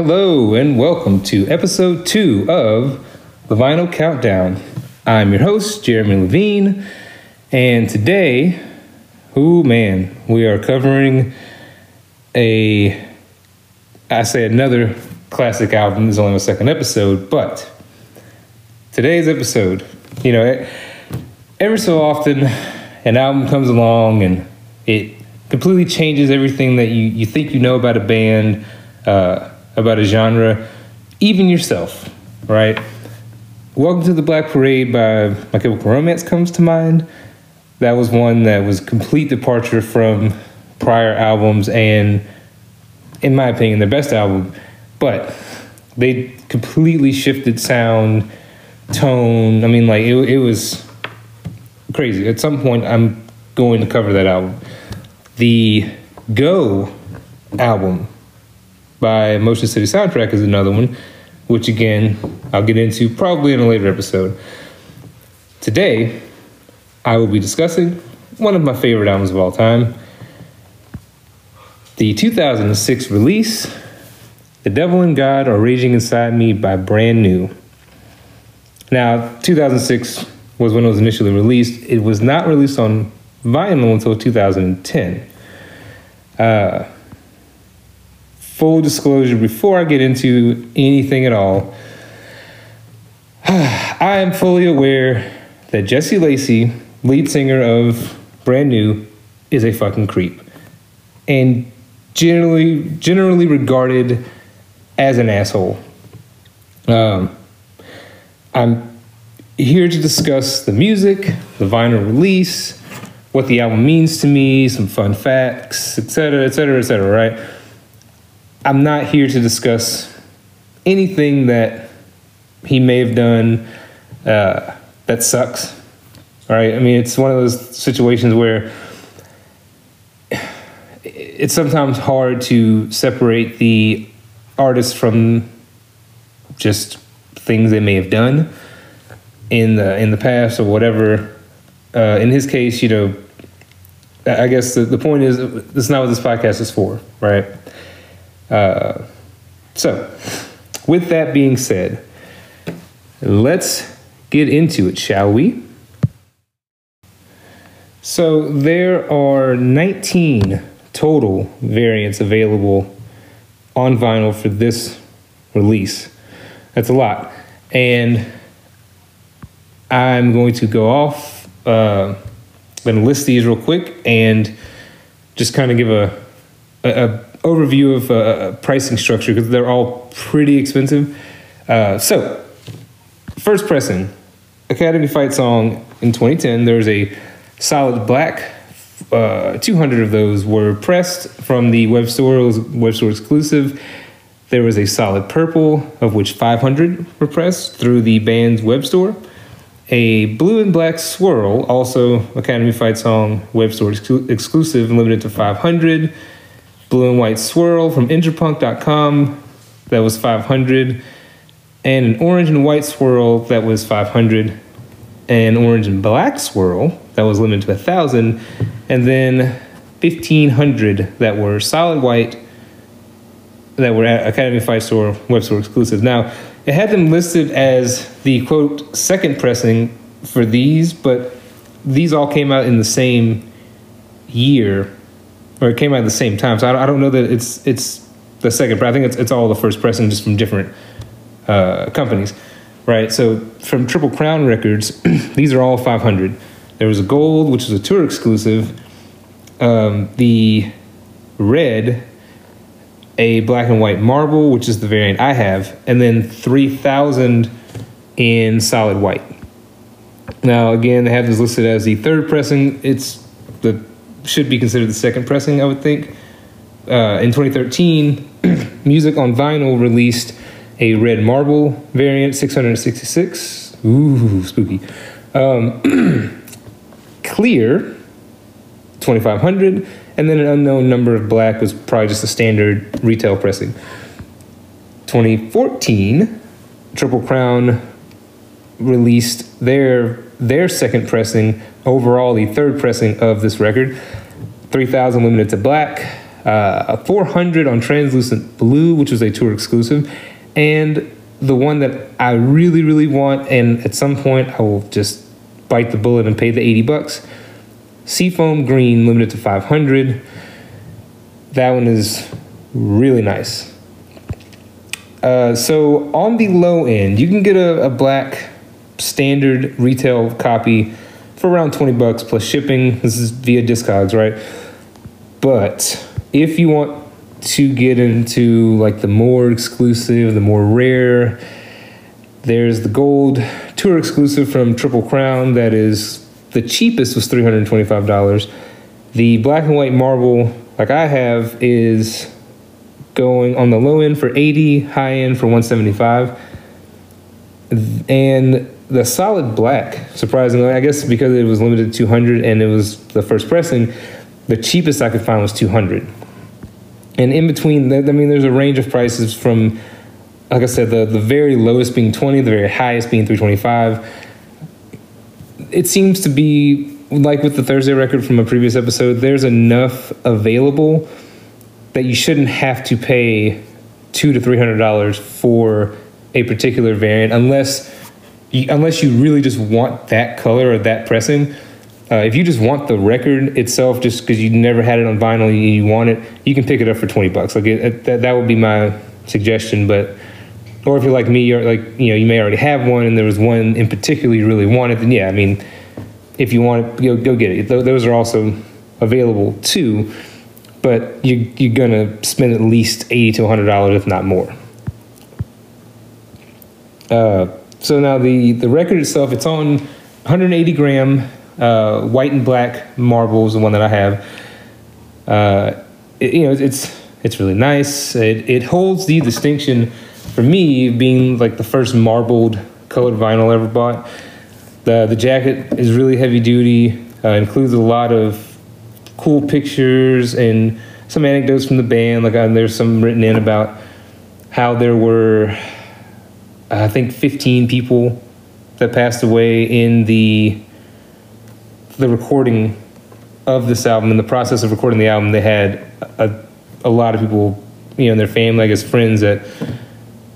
Hello, and welcome to episode two of the Vinyl Countdown. I'm your host, Jeremy Levine, and today, oh man, we are covering a, I say another classic album. This is only my second episode, but today's episode, you know, every so often an album comes along and it completely changes everything that you, you think you know about a band, uh, about a genre, even yourself, right? Welcome to the Black Parade by My Chemical Romance comes to mind. That was one that was complete departure from prior albums and, in my opinion, their best album. But they completely shifted sound, tone. I mean, like, it, it was crazy. At some point, I'm going to cover that album. The Go album by Motion City Soundtrack is another one, which again, I'll get into probably in a later episode. Today, I will be discussing one of my favorite albums of all time the 2006 release, The Devil and God Are Raging Inside Me by Brand New. Now, 2006 was when it was initially released. It was not released on vinyl until 2010. Uh, full disclosure before I get into anything at all, I am fully aware that Jesse Lacey, lead singer of Brand New, is a fucking creep. And generally generally regarded as an asshole. Um, I'm here to discuss the music, the vinyl release, what the album means to me, some fun facts, etc., etc., etc., right? I'm not here to discuss anything that he may have done uh, that sucks. All right. I mean, it's one of those situations where it's sometimes hard to separate the artist from just things they may have done in the in the past or whatever. Uh, in his case, you know, I guess the, the point is that's not what this podcast is for, right? Uh, so, with that being said, let's get into it, shall we? So, there are 19 total variants available on vinyl for this release. That's a lot. And I'm going to go off, uh, to list these real quick and just kind of give a, a, a overview of uh, pricing structure because they're all pretty expensive. Uh, so, first pressing, Academy Fight Song in 2010. There's a solid black. Uh, 200 of those were pressed from the web store. Web store exclusive. There was a solid purple, of which 500 were pressed through the band's web store. A blue and black swirl, also Academy Fight Song web store exclu- exclusive and limited to 500 blue and white swirl from interpunk.com that was 500 and an orange and white swirl that was 500 and orange and black swirl that was limited to 1000 and then 1500 that were solid white that were at academy fight store web store exclusive. Now it had them listed as the quote second pressing for these but these all came out in the same year or it came out at the same time. So I, I don't know that it's it's the second, but I think it's it's all the first pressing just from different uh, companies, right? So from Triple Crown Records, these are all 500. There was a gold, which is a tour exclusive. Um, the red, a black and white marble, which is the variant I have, and then 3000 in solid white. Now, again, they have this listed as the third pressing. It's the should be considered the second pressing, I would think. Uh, in 2013, Music on Vinyl released a red marble variant, 666. Ooh, spooky. Um, clear, 2500. And then an unknown number of black was probably just a standard retail pressing. 2014, Triple Crown released their their second pressing, overall the third pressing of this record, 3000 limited to black, uh, a 400 on translucent blue, which was a tour exclusive, and the one that I really, really want, and at some point I will just bite the bullet and pay the 80 bucks. Seafoam green, limited to 500. That one is really nice. Uh, so on the low end, you can get a, a black standard retail copy for around 20 bucks plus shipping. This is via Discogs, right? But if you want to get into like the more exclusive, the more rare, there's the gold tour exclusive from Triple Crown that is the cheapest was $325. The black and white marble like I have is going on the low end for 80, high end for 175. And the solid black, surprisingly, I guess because it was limited to 200 and it was the first pressing, the cheapest I could find was 200. And in between, I mean, there's a range of prices from, like I said, the, the very lowest being 20, the very highest being 325. It seems to be like with the Thursday record from a previous episode, there's enough available that you shouldn't have to pay two to three hundred dollars for a particular variant unless unless you really just want that color or that pressing. Uh, if you just want the record itself, just because you never had it on vinyl, you, you want it, you can pick it up for twenty bucks. Like it, it, that, that would be my suggestion. But or if you're like me, you're like you know you may already have one, and there was one in particular you really wanted, then yeah, I mean, if you want it, go go get it. Those are also available too, but you you're gonna spend at least eighty to hundred dollars, if not more. Uh, so now the the record itself, it's on 180 gram uh, white and black marbles, the one that I have. Uh, it, you know, it's it's really nice. It it holds the distinction for me being like the first marbled colored vinyl I ever bought. The the jacket is really heavy duty. Uh, includes a lot of cool pictures and some anecdotes from the band. Like uh, there's some written in about how there were I think 15 people that passed away in the the recording of this album. In the process of recording the album, they had a, a lot of people, you know, in their family, I guess, friends that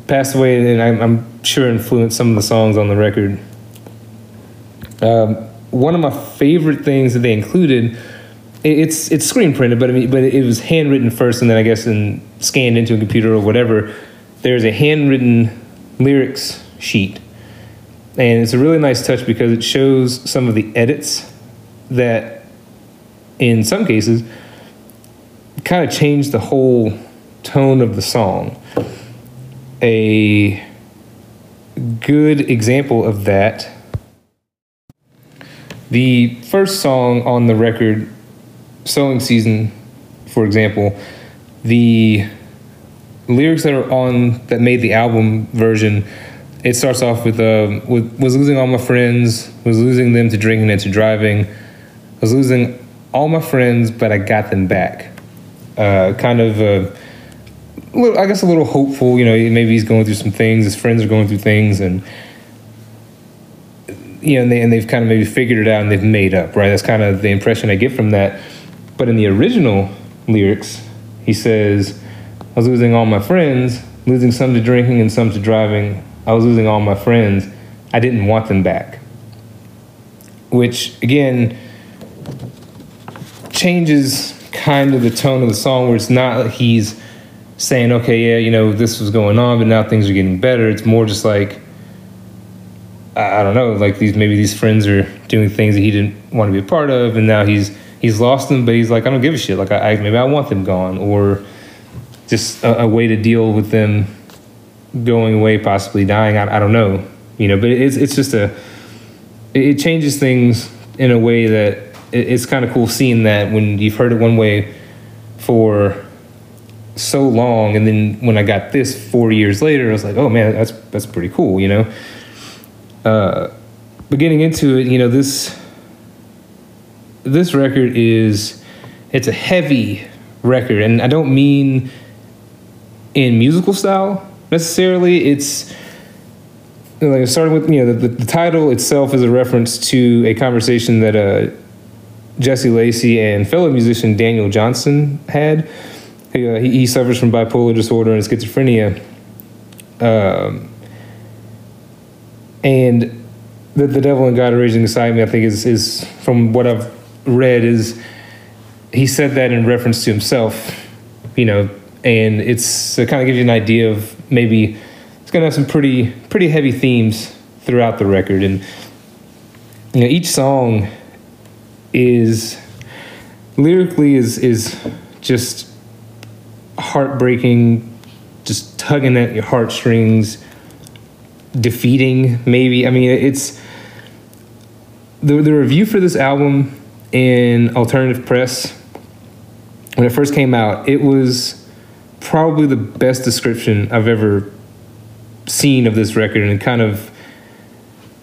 passed away, and I'm, I'm sure influenced some of the songs on the record. Um, one of my favorite things that they included, it's it's screen printed, but I mean, but it was handwritten first, and then I guess and scanned into a computer or whatever. There's a handwritten lyrics sheet. And it's a really nice touch because it shows some of the edits that, in some cases, kind of change the whole tone of the song. A good example of that the first song on the record, Sowing Season, for example, the lyrics that are on that made the album version it starts off with uh with, was losing all my friends was losing them to drinking and to driving was losing all my friends but i got them back. Uh, kind of uh, little, i guess a little hopeful you know maybe he's going through some things his friends are going through things and you know and, they, and they've kind of maybe figured it out and they've made up right? That's kind of the impression i get from that. But in the original lyrics he says I was losing all my friends, losing some to drinking and some to driving. I was losing all my friends. I didn't want them back. Which, again, changes kind of the tone of the song where it's not like he's saying, okay, yeah, you know, this was going on, but now things are getting better. It's more just like, I don't know, like these maybe these friends are doing things that he didn't want to be a part of, and now he's he's lost them, but he's like, I don't give a shit. Like I, I maybe I want them gone, or just a, a, way to deal with them going away, possibly dying. I, I don't know, you know, but it's it's just a it changes things in a way that it's kind of cool seeing that when you've heard it one way for so long, and then when I got this four years later, I was like, oh man, that's that's pretty cool, you know. Uh, but getting into it, you know, this this record is it's a heavy record, and I don't mean in musical style necessarily. It's like starting with you know the, the, title itself is a reference to a conversation that uh, Jesse Lacey and fellow musician Daniel Johnston had. he, uh, he, he suffers from bipolar disorder and schizophrenia. Um, and the, the devil and God are raging inside me, I think is, is from what I've read is he said that in reference to himself, you know, and it's it kind of gives you an idea of maybe it's going to have some pretty pretty heavy themes throughout the record. And you know each song is lyrically is is just heartbreaking just tugging at your heartstrings defeating maybe. I mean it's the, the review for this album in alternative press when it first came out it was probably the best description i've ever seen of this record and it kind of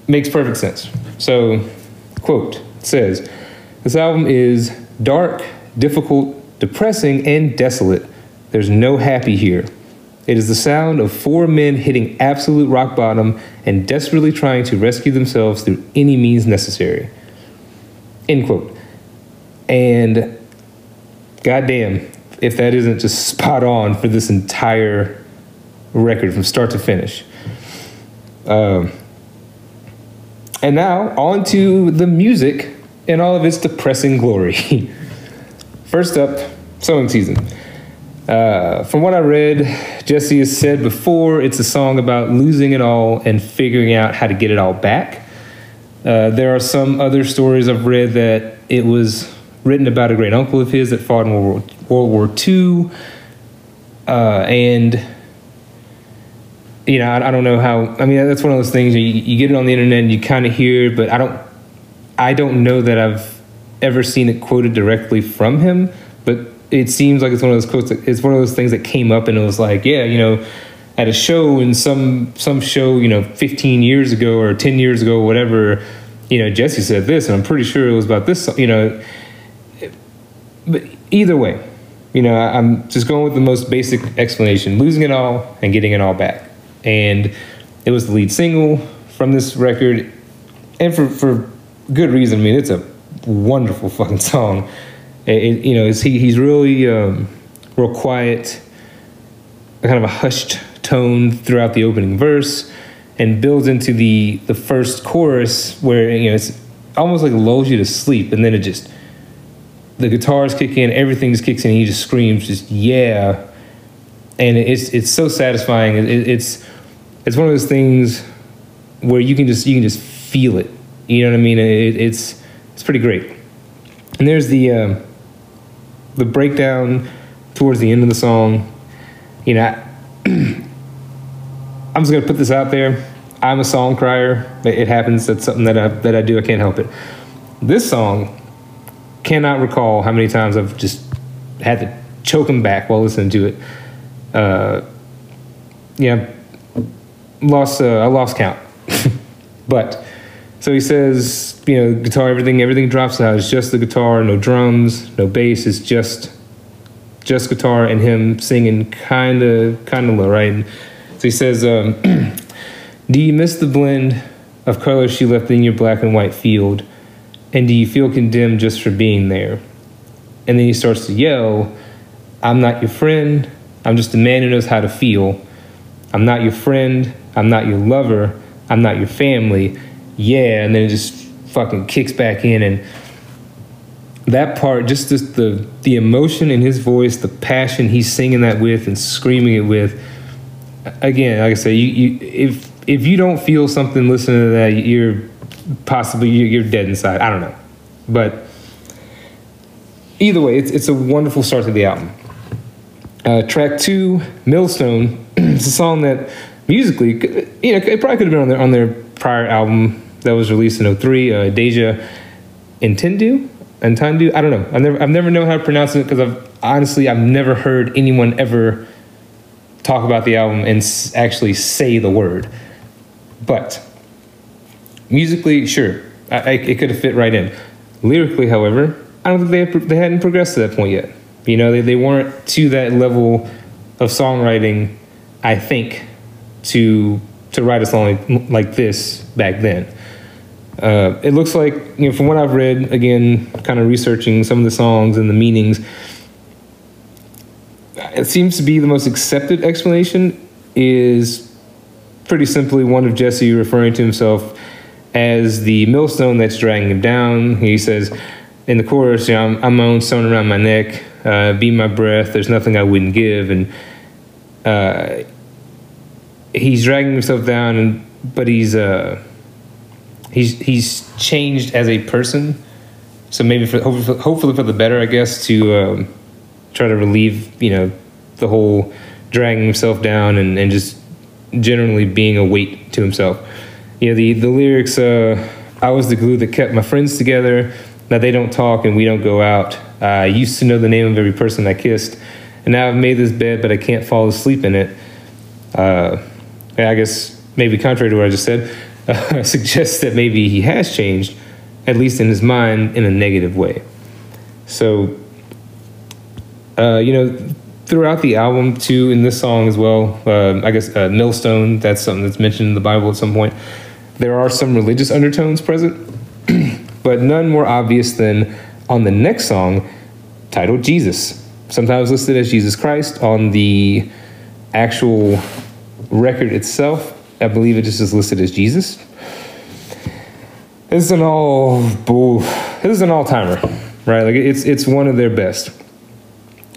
makes perfect sense so quote it says this album is dark difficult depressing and desolate there's no happy here it is the sound of four men hitting absolute rock bottom and desperately trying to rescue themselves through any means necessary. End quote. And goddamn, if that isn't just spot on for this entire record from start to finish. Um, and now, on to the music in all of its depressing glory. First up, sowing season. Uh, from what I read, Jesse has said before, it's a song about losing it all and figuring out how to get it all back. Uh, there are some other stories I've read that it was written about a great uncle of his that fought in World War, World War II. Uh, and, you know, I, I, don't know how, I mean, that's one of those things you, you get it on the internet and you kind of hear, but I don't, I don't know that I've ever seen it quoted directly from him. But it seems like it's one of those quotes. That, it's one of those things that came up and it was like, yeah, you know, at a show in some some show, you know, 15 years ago or 10 years ago, whatever, you know, Jesse said this, and I'm pretty sure it was about this, you know. But either way, you know, I'm just going with the most basic explanation: losing it all and getting it all back. And it was the lead single from this record, and for for good reason. I mean, it's a wonderful fucking song. It, you know, he, he's really um, real quiet, kind of a hushed tone throughout the opening verse, and builds into the the first chorus where you know it's almost like lulls you to sleep, and then it just the guitars kick in, everything just kicks in, and he just screams, just yeah, and it's it's so satisfying. It, it's it's one of those things where you can just you can just feel it. You know what I mean? It, it's it's pretty great. And there's the um, the breakdown towards the end of the song, you know, I'm just gonna put this out there. I'm a song crier. It happens. That's something that I that I do. I can't help it. This song cannot recall how many times I've just had to choke him back while listening to it. Uh, yeah, lost. Uh, I lost count. but so he says, you know, guitar, everything, everything drops out. It's just the guitar, no drums, no bass. It's just, just guitar and him singing kind of, kind of low, right? And so he says, um, "Do you miss the blend of colors she left in your black and white field? And do you feel condemned just for being there?" And then he starts to yell, "I'm not your friend. I'm just a man who knows how to feel. I'm not your friend. I'm not your lover. I'm not your family." yeah, and then it just fucking kicks back in and that part, just this, the the emotion in his voice, the passion he's singing that with and screaming it with. Again, like I say, you, you if if you don't feel something listening to that, you're possibly you're dead inside. I don't know, but either way, it's it's a wonderful start to the album. Uh, track two, Millstone, it's a song that musically, you know, it probably could have been on their on their prior album that was released in 03, uh, Deja Intendu, Intendu. I don't know. I've never, I've never known how to pronounce it because I've honestly, I've never heard anyone ever talk about the album and s- actually say the word. But musically, sure, I, I, it could have fit right in. Lyrically, however, I don't think they, had, they hadn't progressed to that point yet. You know, they, they weren't to that level of songwriting, I think, to to write a song like, like this back then. Uh, it looks like, you know, from what I've read, again, kind of researching some of the songs and the meanings, it seems to be the most accepted explanation is pretty simply one of Jesse referring to himself as the millstone that's dragging him down. He says in the chorus, you know, I'm, I'm my own stone around my neck, uh, be my breath, there's nothing I wouldn't give. And uh, he's dragging himself down, and but he's uh, he's he's changed as a person. So maybe for hopefully, hopefully for the better, I guess, to um, try to relieve you know the whole dragging himself down and, and just generally being a weight to himself. You know the the lyrics. Uh, I was the glue that kept my friends together. Now they don't talk and we don't go out. Uh, I used to know the name of every person I kissed, and now I've made this bed, but I can't fall asleep in it. Uh, I guess maybe contrary to what I just said, uh, suggests that maybe he has changed, at least in his mind, in a negative way. So, uh, you know, throughout the album, too, in this song as well, uh, I guess uh, Millstone, that's something that's mentioned in the Bible at some point. There are some religious undertones present, but none more obvious than on the next song titled Jesus. Sometimes listed as Jesus Christ on the actual record itself, I believe it just is listed as Jesus. This is an all. This is an all timer, right? Like it's it's one of their best,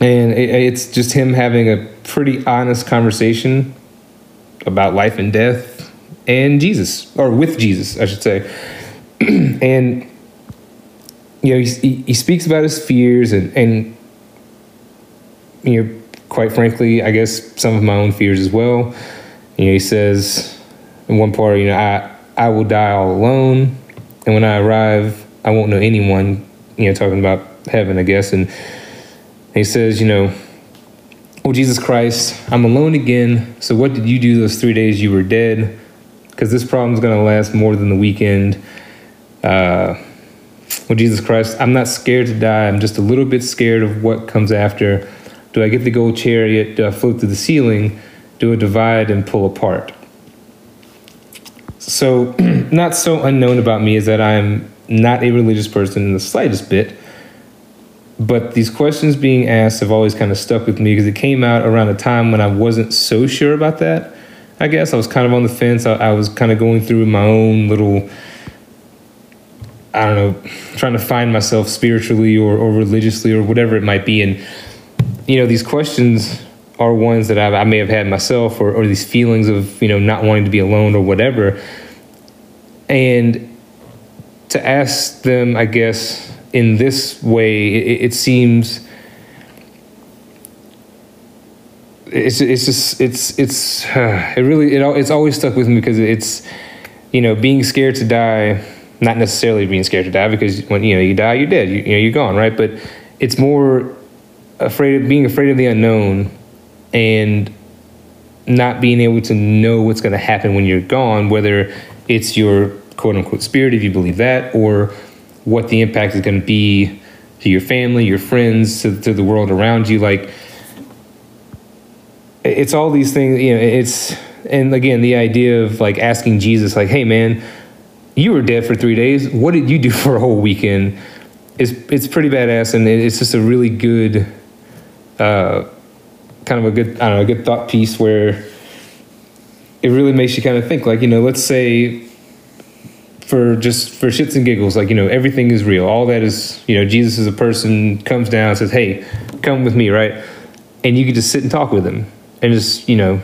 and it, it's just him having a pretty honest conversation about life and death and Jesus, or with Jesus, I should say, and you know he, he speaks about his fears and and you know quite frankly, I guess some of my own fears as well. You know, he says in one part, you know, I I will die all alone, and when I arrive, I won't know anyone. You know, talking about heaven, I guess, and he says, you know, oh Jesus Christ, I'm alone again. So what did you do those three days you were dead? Because this problem's gonna last more than the weekend. Uh, well, Jesus Christ, I'm not scared to die. I'm just a little bit scared of what comes after. Do I get the gold chariot? Do I float to the ceiling? Do I divide and pull apart? So, not so unknown about me is that I'm not a religious person in the slightest bit. But these questions being asked have always kind of stuck with me because it came out around a time when I wasn't so sure about that. I guess I was kind of on the fence. I, I was kind of going through my own little, I don't know, trying to find myself spiritually or, or religiously or whatever it might be. And, you know, these questions are ones that I've, i may have had myself or, or these feelings of you know not wanting to be alone or whatever and to ask them i guess in this way it, it seems it's it's just it's it's uh, it really it, it's always stuck with me because it's you know being scared to die not necessarily being scared to die because when you know you die you're dead you, you know you're gone right but it's more afraid of being afraid of the unknown and not being able to know what's going to happen when you're gone, whether it's your quote unquote spirit, if you believe that, or what the impact is going to be to your family, your friends, to, to the world around you. Like, it's all these things, you know, it's, and again, the idea of like asking Jesus, like, hey, man, you were dead for three days. What did you do for a whole weekend? It's, it's pretty badass, and it's just a really good, uh, kind of a good I don't know a good thought piece where it really makes you kind of think like you know let's say for just for shits and giggles like you know everything is real all that is you know Jesus is a person comes down says hey come with me right and you could just sit and talk with him and just you know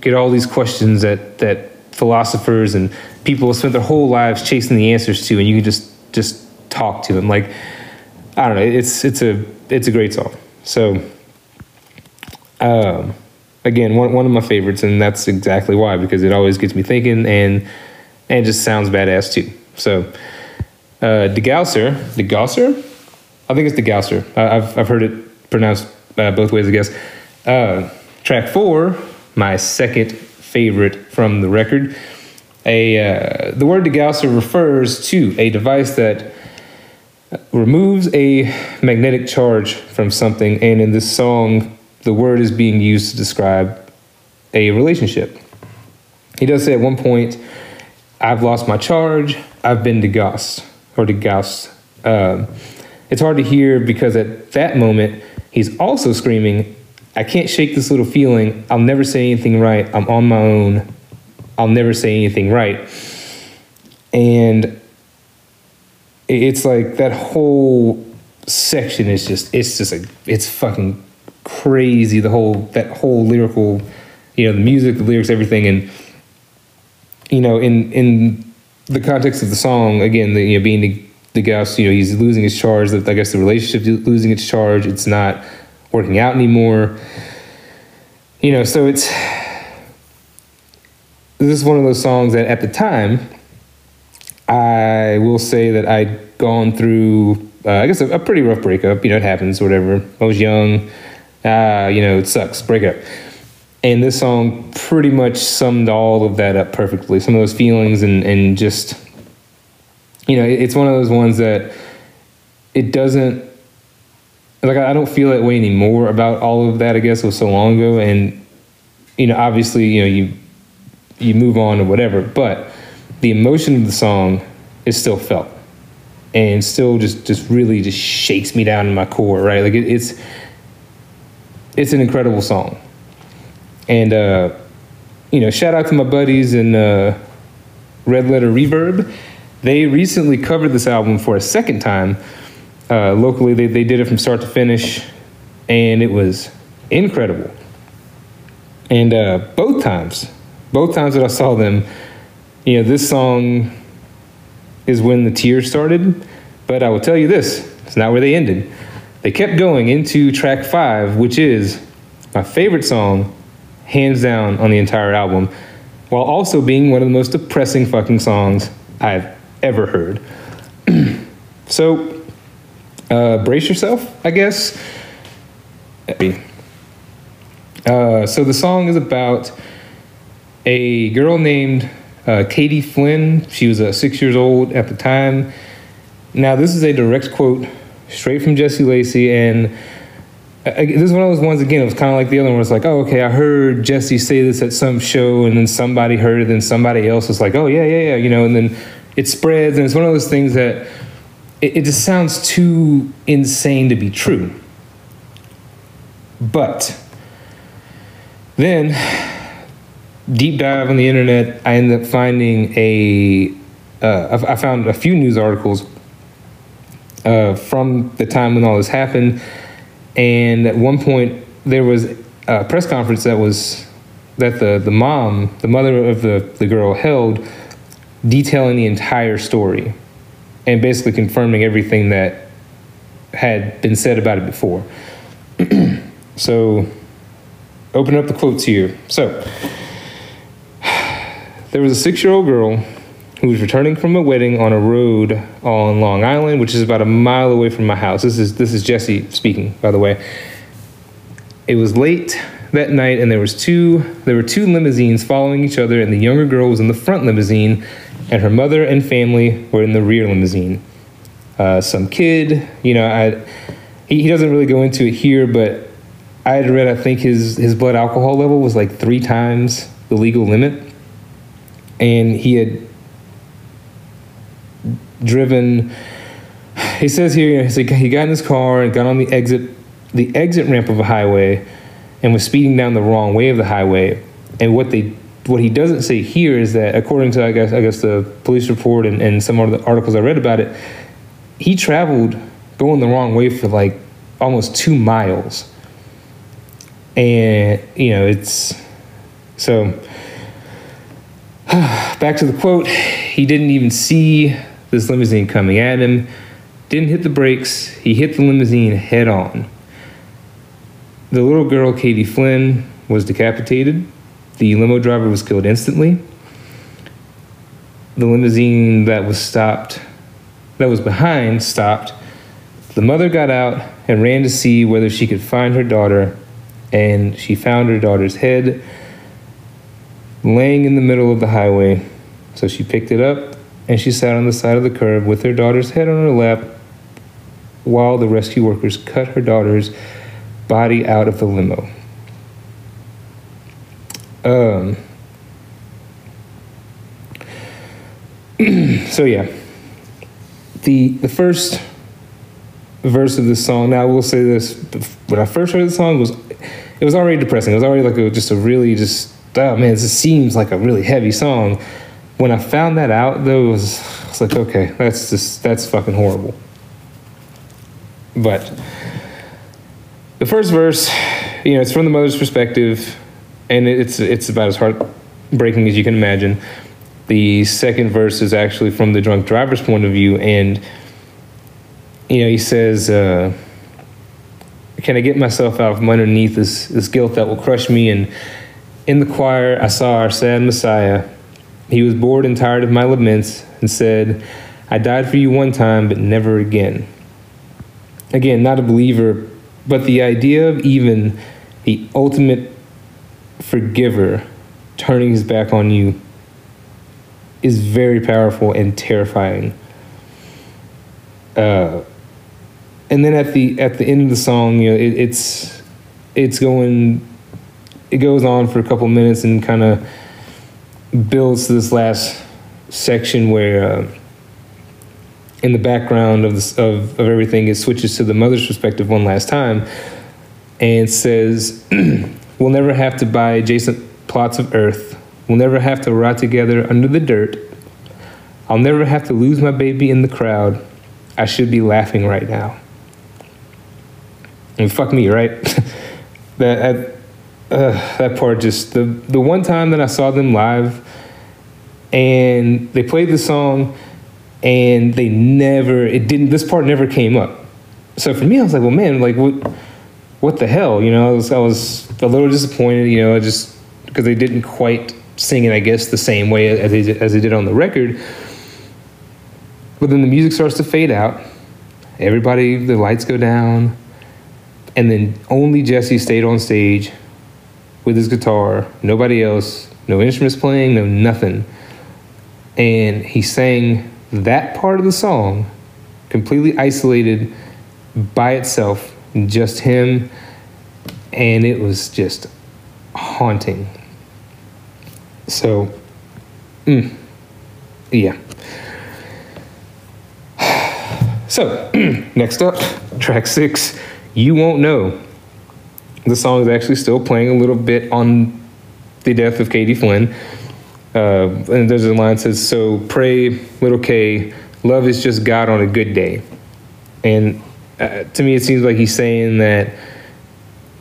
get all these questions that that philosophers and people have spent their whole lives chasing the answers to and you can just just talk to them. like I don't know it's it's a it's a great song so um, again, one, one of my favorites, and that's exactly why because it always gets me thinking and and just sounds badass too. So, uh, DeGausser, DeGausser, I think it's DeGausser. I, I've I've heard it pronounced uh, both ways, I guess. Uh, track four, my second favorite from the record. A uh, the word DeGausser refers to a device that removes a magnetic charge from something, and in this song, the word is being used to describe a relationship. He does say at one point, I've lost my charge, I've been degaussed or degaussed. Um, it's hard to hear because at that moment, he's also screaming, I can't shake this little feeling. I'll never say anything right. I'm on my own. I'll never say anything right. And it's like that whole section is just it's just like it's fucking crazy the whole that whole lyrical you know the music the lyrics everything and you know in in the context of the song again the, you know being the, the guy you know he's losing his charge that i guess the relationship losing its charge it's not working out anymore you know so it's this is one of those songs that at the time i will say that i'd gone through uh, I guess a, a, pretty rough breakup. You know, it happens, whatever. I was young. Uh, you know, it sucks. Break up. And this song pretty much summed all of that up perfectly. Some of those feelings and, and just, you know, it, it's one of those ones that it doesn't, like, I don't feel that way anymore about all of that, I guess, it was so long ago. And, you know, obviously, you know, you, you move on or whatever, but the emotion of the song is still felt and still just just really just shakes me down in my core right? Like it, it's it's an incredible song. And uh you know shout out to my buddies in uh red letter reverb. They recently covered this album for a second time uh locally they, they did it from start to finish and it was incredible and uh both times both times that i saw them you know this song is when the tears started. But I will tell you this it's not where they ended. They kept going into track five, which is my favorite song, hands down, on the entire album, while also being one of the most depressing fucking songs I've ever heard. so, uh, brace yourself, I guess. Uh, so, the song is about a girl named uh, Katie Flynn, she was uh, six years old at the time. Now, this is a direct quote straight from Jesse Lacey, and uh, this is one of those ones again. It was kind of like the other one. It's like, oh, okay, I heard Jesse say this at some show, and then somebody heard it, and somebody else was like, oh yeah, yeah, yeah, you know, and then it spreads, and it's one of those things that it, it just sounds too insane to be true. But then deep dive on the internet, I ended up finding a. Uh, I found a few news articles uh, from the time when all this happened, and at one point there was a press conference that was that the the mom, the mother of the the girl, held, detailing the entire story, and basically confirming everything that had been said about it before. so, open up the quotes here. So. There was a six year old girl who was returning from a wedding on a road on Long Island, which is about a mile away from my house. This is this is Jesse speaking, by the way. It was late that night, and there was two there were two limousines following each other, and the younger girl was in the front limousine, and her mother and family were in the rear limousine. Uh, some kid, you know, I he, he doesn't really go into it here, but I had read I think his his blood alcohol level was like three times the legal limit and he had driven. He says here he got in his car and got on the exit the exit ramp of a highway and was speeding down the wrong way of the highway. And what they what he doesn't say here is that according to I guess I guess the police report and, and some of the articles I read about it, he traveled going the wrong way for like almost two miles. And you know, it's so back to the quote he didn't even see this limousine coming at him, didn't hit the brakes, he hit the limousine head on. The little girl, Katie Flynn, was decapitated. The limo driver was killed instantly. The limousine that was stopped, that was behind, stopped. The mother got out and ran to see whether she could find her daughter, and she found her daughter's head laying in the middle of the highway. So she picked it up and she sat on the side of the curb with her daughter's head on her lap while the rescue workers cut her daughter's body out of the limo. Um, so yeah, the the first verse of the song. Now I will say this: when I first heard the song, was it was already depressing. It was already like a, just a really just oh man, this seems like a really heavy song. When I found that out, though, it was, I was like, okay, that's just that's fucking horrible. But the first verse, you know, it's from the mother's perspective, and it's it's about as heartbreaking as you can imagine. The second verse is actually from the drunk driver's point of view, and you know, he says. Uh, can I get myself out from underneath this, this guilt that will crush me? And in the choir, I saw our sad Messiah. He was bored and tired of my laments and said, I died for you one time, but never again. Again, not a believer, but the idea of even the ultimate forgiver turning his back on you is very powerful and terrifying. Uh, and then at the at the end of the song, you know, it, it's it's going, it goes on for a couple minutes and kind of builds to this last section where. Uh, in the background of, this, of, of everything, it switches to the mother's perspective one last time and says, We'll never have to buy adjacent plots of earth. We'll never have to rot together under the dirt. I'll never have to lose my baby in the crowd. I should be laughing right now. And fuck me, right? that uh, that part just the the one time that I saw them live, and they played the song, and they never it didn't this part never came up. So for me, I was like, well, man, like what what the hell, you know? I was I was a little disappointed, you know, just because they didn't quite sing it, I guess, the same way as they as they did on the record. But then the music starts to fade out. Everybody, the lights go down and then only Jesse stayed on stage with his guitar, nobody else, no instruments playing, no nothing. And he sang that part of the song completely isolated by itself, just him, and it was just haunting. So, mm, yeah. So, next up, track six you won't know. The song is actually still playing a little bit on the death of Katie Flynn. Uh, and there's a line that says, So pray, little K, love is just God on a good day. And uh, to me, it seems like he's saying that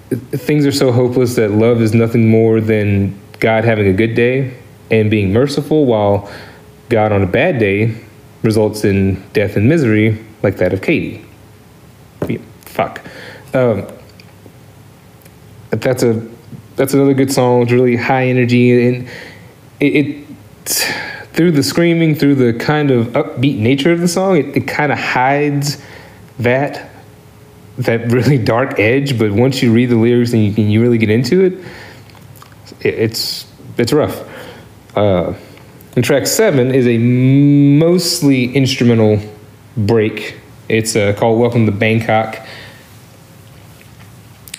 things are so hopeless that love is nothing more than God having a good day and being merciful, while God on a bad day results in death and misery, like that of Katie. Yeah, fuck. Um, that's a that's another good song. It's really high energy and it, it through the screaming, through the kind of upbeat nature of the song, it, it kind of hides that that really dark edge. But once you read the lyrics and you, you really get into it, it it's it's rough. Uh, and track seven is a mostly instrumental break. It's uh, called "Welcome to Bangkok."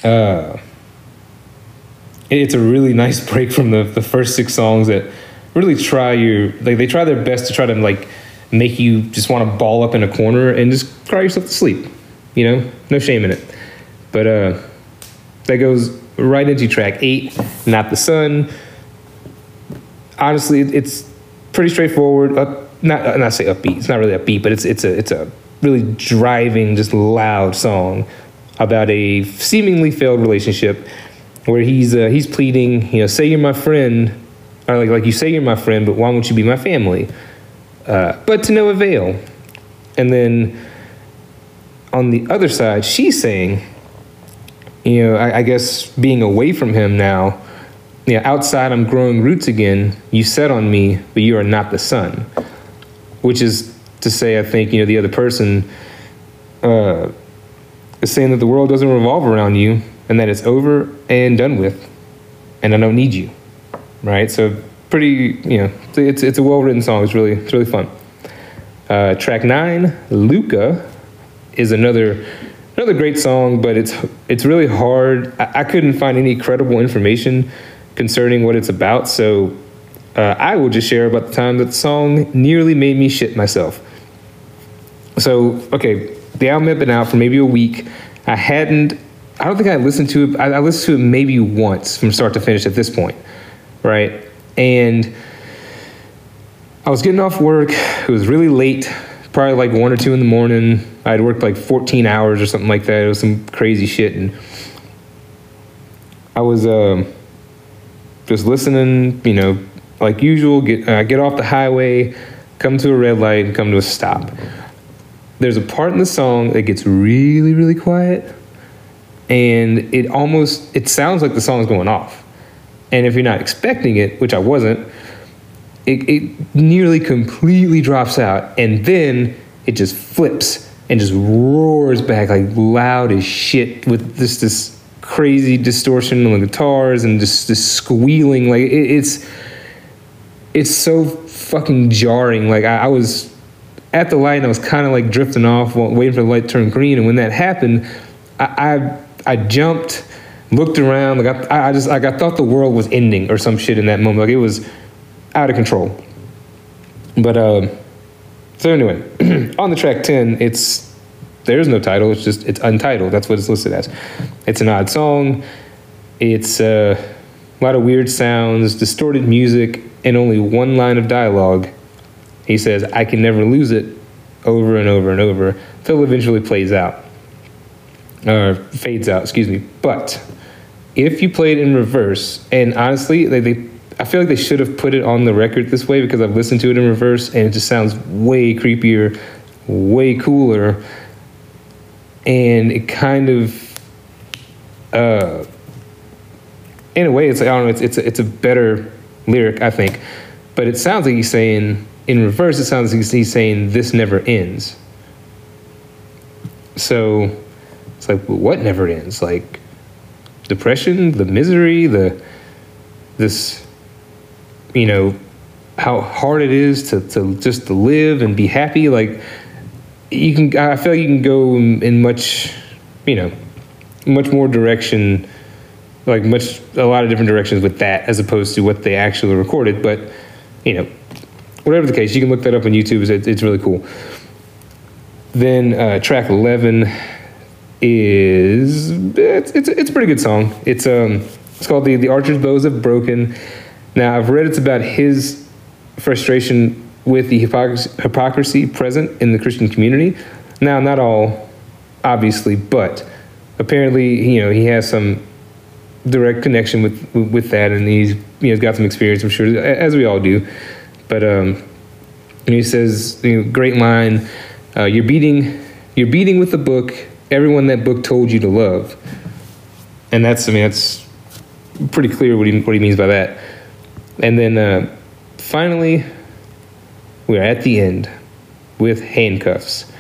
Uh, it's a really nice break from the, the first six songs that really try your like they try their best to try to like make you just want to ball up in a corner and just cry yourself to sleep. You know, no shame in it. But uh, that goes right into track eight, "Not the Sun." Honestly, it's pretty straightforward. Up, not not say upbeat. It's not really upbeat, but it's it's a it's a really driving, just loud song about a seemingly failed relationship where he's uh, he's pleading, you know, say you're my friend, or like like you say you're my friend, but why won't you be my family? Uh, but to no avail. And then on the other side, she's saying, you know, I, I guess being away from him now, you know, outside I'm growing roots again. You set on me, but you are not the sun, which is to say, I think you know the other person. Uh, is saying that the world doesn't revolve around you and that it's over and done with and I don't need you. Right? So pretty, you know, it's it's a well-written song. It's really it's really fun. Uh, track 9, Luca is another another great song, but it's it's really hard. I, I couldn't find any credible information concerning what it's about, so uh, I will just share about the time that the song nearly made me shit myself. So, okay, the album had been out for maybe a week. I hadn't I don't think I listened to it. I, I listened to it maybe once from start to finish at this point, right? And I was getting off work. It was really late, probably like one or two in the morning. I'd worked like 14 hours or something like that. It was some crazy shit, and I was um, just listening. You know, like usual. Get uh, get off the highway, come to a red light, and come to a stop. There's a part in the song that gets really, really quiet, and it almost it sounds like the song's going off. And if you're not expecting it, which I wasn't, it, it nearly completely drops out, and then it just flips and just roars back like loud as shit with this this crazy distortion on the guitars and just this squealing. Like it, it's it's so fucking jarring. Like I, I was at the light and I was kind of like drifting off, waiting for the light to turn green. And when that happened, I I, I jumped, looked around. Like I, I just like I thought the world was ending or some shit in that moment. Like it was out of control. But uh, so anyway, on the track ten, it's there's no title. It's just it's untitled. That's what it's listed as. It's an odd song. It's uh, a lot of weird sounds, distorted music, and only one line of dialogue. He says, "I can never lose it," over and over and over, until eventually plays out or fades out. Excuse me. But if you play it in reverse, and honestly, they, they I feel like they should have put it on the record this way because I've listened to it in reverse and it just sounds way creepier, way cooler, and it kind of, uh, in a way, it's like, I don't know, it's it's a, it's a better lyric, I think, but it sounds like he's saying in reverse. It sounds like he's saying this never ends. So it's like, well, what never ends? Like depression, the misery, the this you know how hard it is to, to just to live and be happy like you can i feel like you can go in much you know much more direction like much a lot of different directions with that as opposed to what they actually recorded but you know whatever the case you can look that up on youtube it's, it's really cool. Then uh, track 11 is it's, it's, it's a pretty good song. It's um it's called the the archer's bows have broken now, I've read it's about his frustration with the hypocrisy present in the Christian community. Now, not all, obviously, but apparently, you know, he has some direct connection with with that, and he's you know got some experience, I'm sure, as we all do. But um, he says, you know, great line, uh, you're beating, you're beating with the book everyone that book told you to love, and that's I mean that's pretty clear what he what he means by that. And then uh, finally, we're at the end with Handcuffs,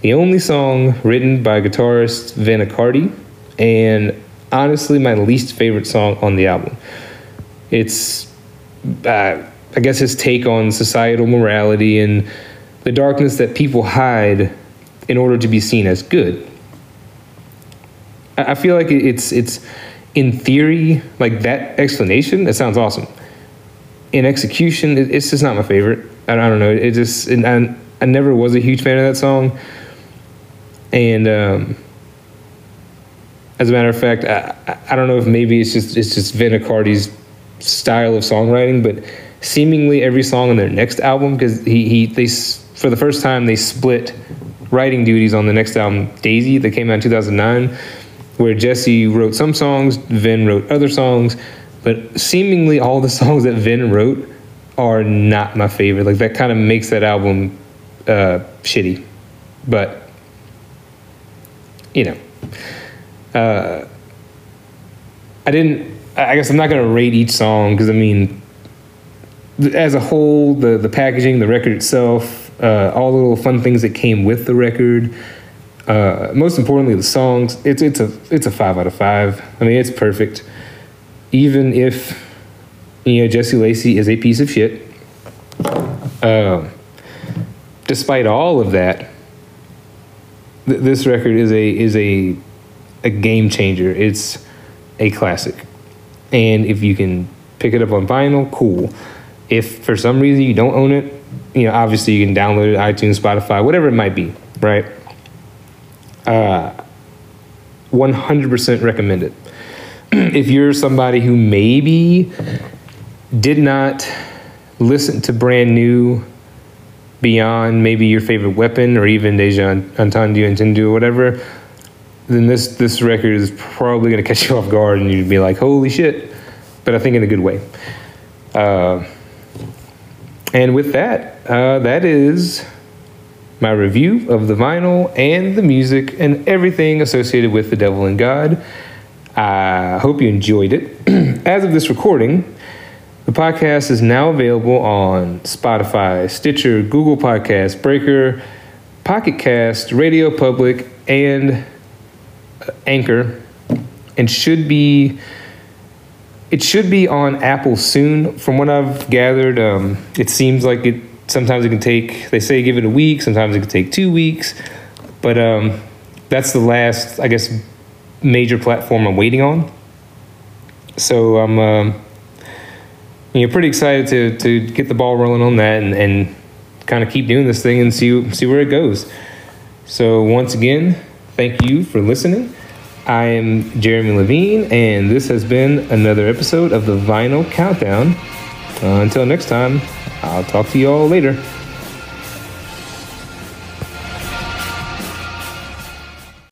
the only song written by guitarist Vin Accardi, and honestly, my least favorite song on the album. It's, uh, I guess, his take on societal morality and the darkness that people hide in order to be seen as good. I feel like it's it's in theory like that explanation. It sounds awesome in execution, it, it's just not my favorite. I, I don't know. It just it, I, I never was a huge fan of that song, and um, as a matter of fact, I, I don't know if maybe it's just it's just Vin Accardi's style of songwriting, but seemingly every song on their next album because he he they for the first time they split writing duties on the next album Daisy that came out in 2009 where Jesse wrote some songs, Vin wrote other songs, but seemingly all the songs that Vin wrote are not my favorite. Like that kind of makes that album uh, shitty. But you know, uh, I didn't. I guess I'm not gonna rate each song because I mean, as a whole, the the packaging, the record itself, uh, all the little fun things that came with the record. Uh, most importantly, the songs. It's it's a it's a five out of five. I mean, it's perfect even if you know Jesse Lacey is a piece of shit, uh, despite all of that, th- this record is a is a a game changer. It's a classic, and if you can pick it up on vinyl, cool. If for some reason you don't own it, you know obviously you can download it, iTunes, Spotify, whatever it might be, right? Uh, 100% recommend it. if you're somebody who maybe did not listen to brand new beyond maybe your favorite weapon or even Deja Entendu Entendu or whatever, then this this record is probably going to catch you off guard and you'd be like, holy shit. But I think in a good way. Uh, and with that, uh, that is my review of the vinyl and the music and everything associated with The Devil and God. I hope you enjoyed it. As of this recording, the podcast is now available on Spotify, Stitcher, Google Podcasts, Breaker, Pocket Cast, Radio Public, and Anchor, and should be it should be on Apple soon. From what I've gathered, um, it seems like it. Sometimes it can take. They say give it a week. Sometimes it can take two weeks, but um, that's the last, I guess, major platform I'm waiting on. So I'm, um, you know, pretty excited to to get the ball rolling on that and, and kind of keep doing this thing and see see where it goes. So once again, thank you for listening. I am Jeremy Levine, and this has been another episode of the Vinyl Countdown. Uh, until next time, I'll talk to you all later.